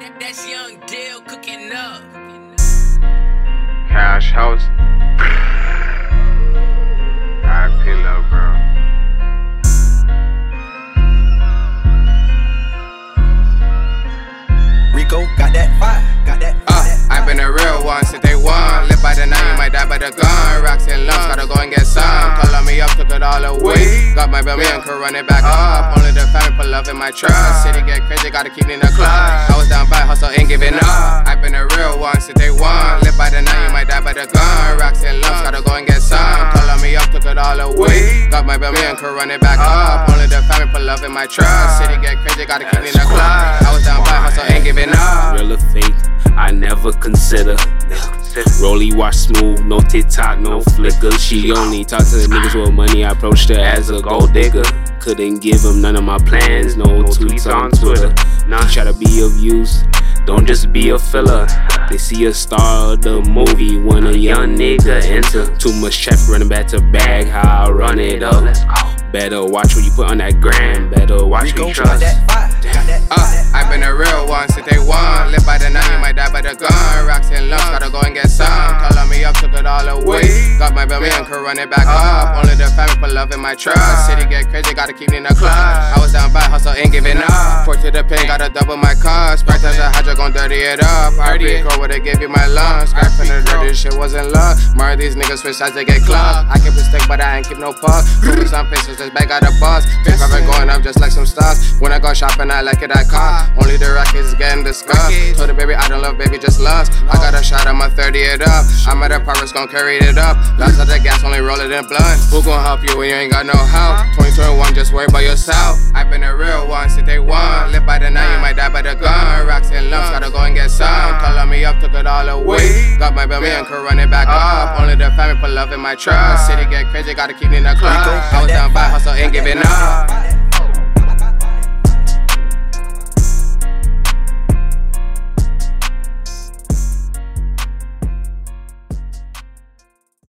That, that's young deal cooking up. Cash house. I peel up, bro. Rico got that fire, got that Uh, fire. I've been a real one since day one. Live by the night, you might die by the gun. Rocks and lumps, gotta go and get some. Color me up, took it all away. Got my baby and could run it back up. Only the family love in my truck. City get crazy, gotta keep it in the club. I was down by hustle, ain't giving up. I've been a real one since day one. Live by the night, you might die by the gun. Rocks and lumps, gotta go and get some. Color me up, took it all away. Got my baby and could run it back up. Only the family put love in my truck. City get crazy, gotta keep it in the club. I was down by hustle, ain't giving up. Real or fake, I never consider. Rolly watch smooth, no TikTok, no flicker. She only talk to the niggas with money. I approached her as a gold digger. Couldn't give him none of my plans, no tweets on Twitter. Nah, try to be of use. Don't just be a filler. They see a star of the movie when a young nigga enter. Too much traffic running back to back, how I run it up. Better watch what you put on that gram. Better watch Rico what you got trust. that fire, got that Uh. I've been a real one since day one. Lumps, gotta get me up, took it all away. Got my baby and could run it back up. Only the family put love in my trust. City get crazy, gotta keep me in the club. I was down by hustle, ain't giving up. Fork to the pin, gotta double my cost. Sprite as a hydro, gon' dirty it up. RB Crow would've gave you my lungs. Scrap from the dirty shit wasn't luck. More these niggas switch sides, they get clogged. I keep a stick, but I ain't keep no puck. Focus on pesos, this bag got a buzz. Big profit going up just like some stocks. When I go shopping, I like it, I cop. Only the rackets is getting discussed. Told the baby I don't love baby, just lust. I got a shot, I'ma 30 it up. I'm at a Paris, gon' carry it up. Lots of the gas, only roll it in blunt. Who gon' help you when you ain't got no help? Uh-huh. 2021, just worry about yourself. I've been a real one since day one. Live by the night, you uh-huh. might die by the gun. Rocks and lumps, gotta go and get some. Uh-huh. Color me up, took it all away. Got my baby and could run it back up. Only the family put love in my trust. City get crazy, gotta keep me in the club. I was down by hustle, ain't giving up.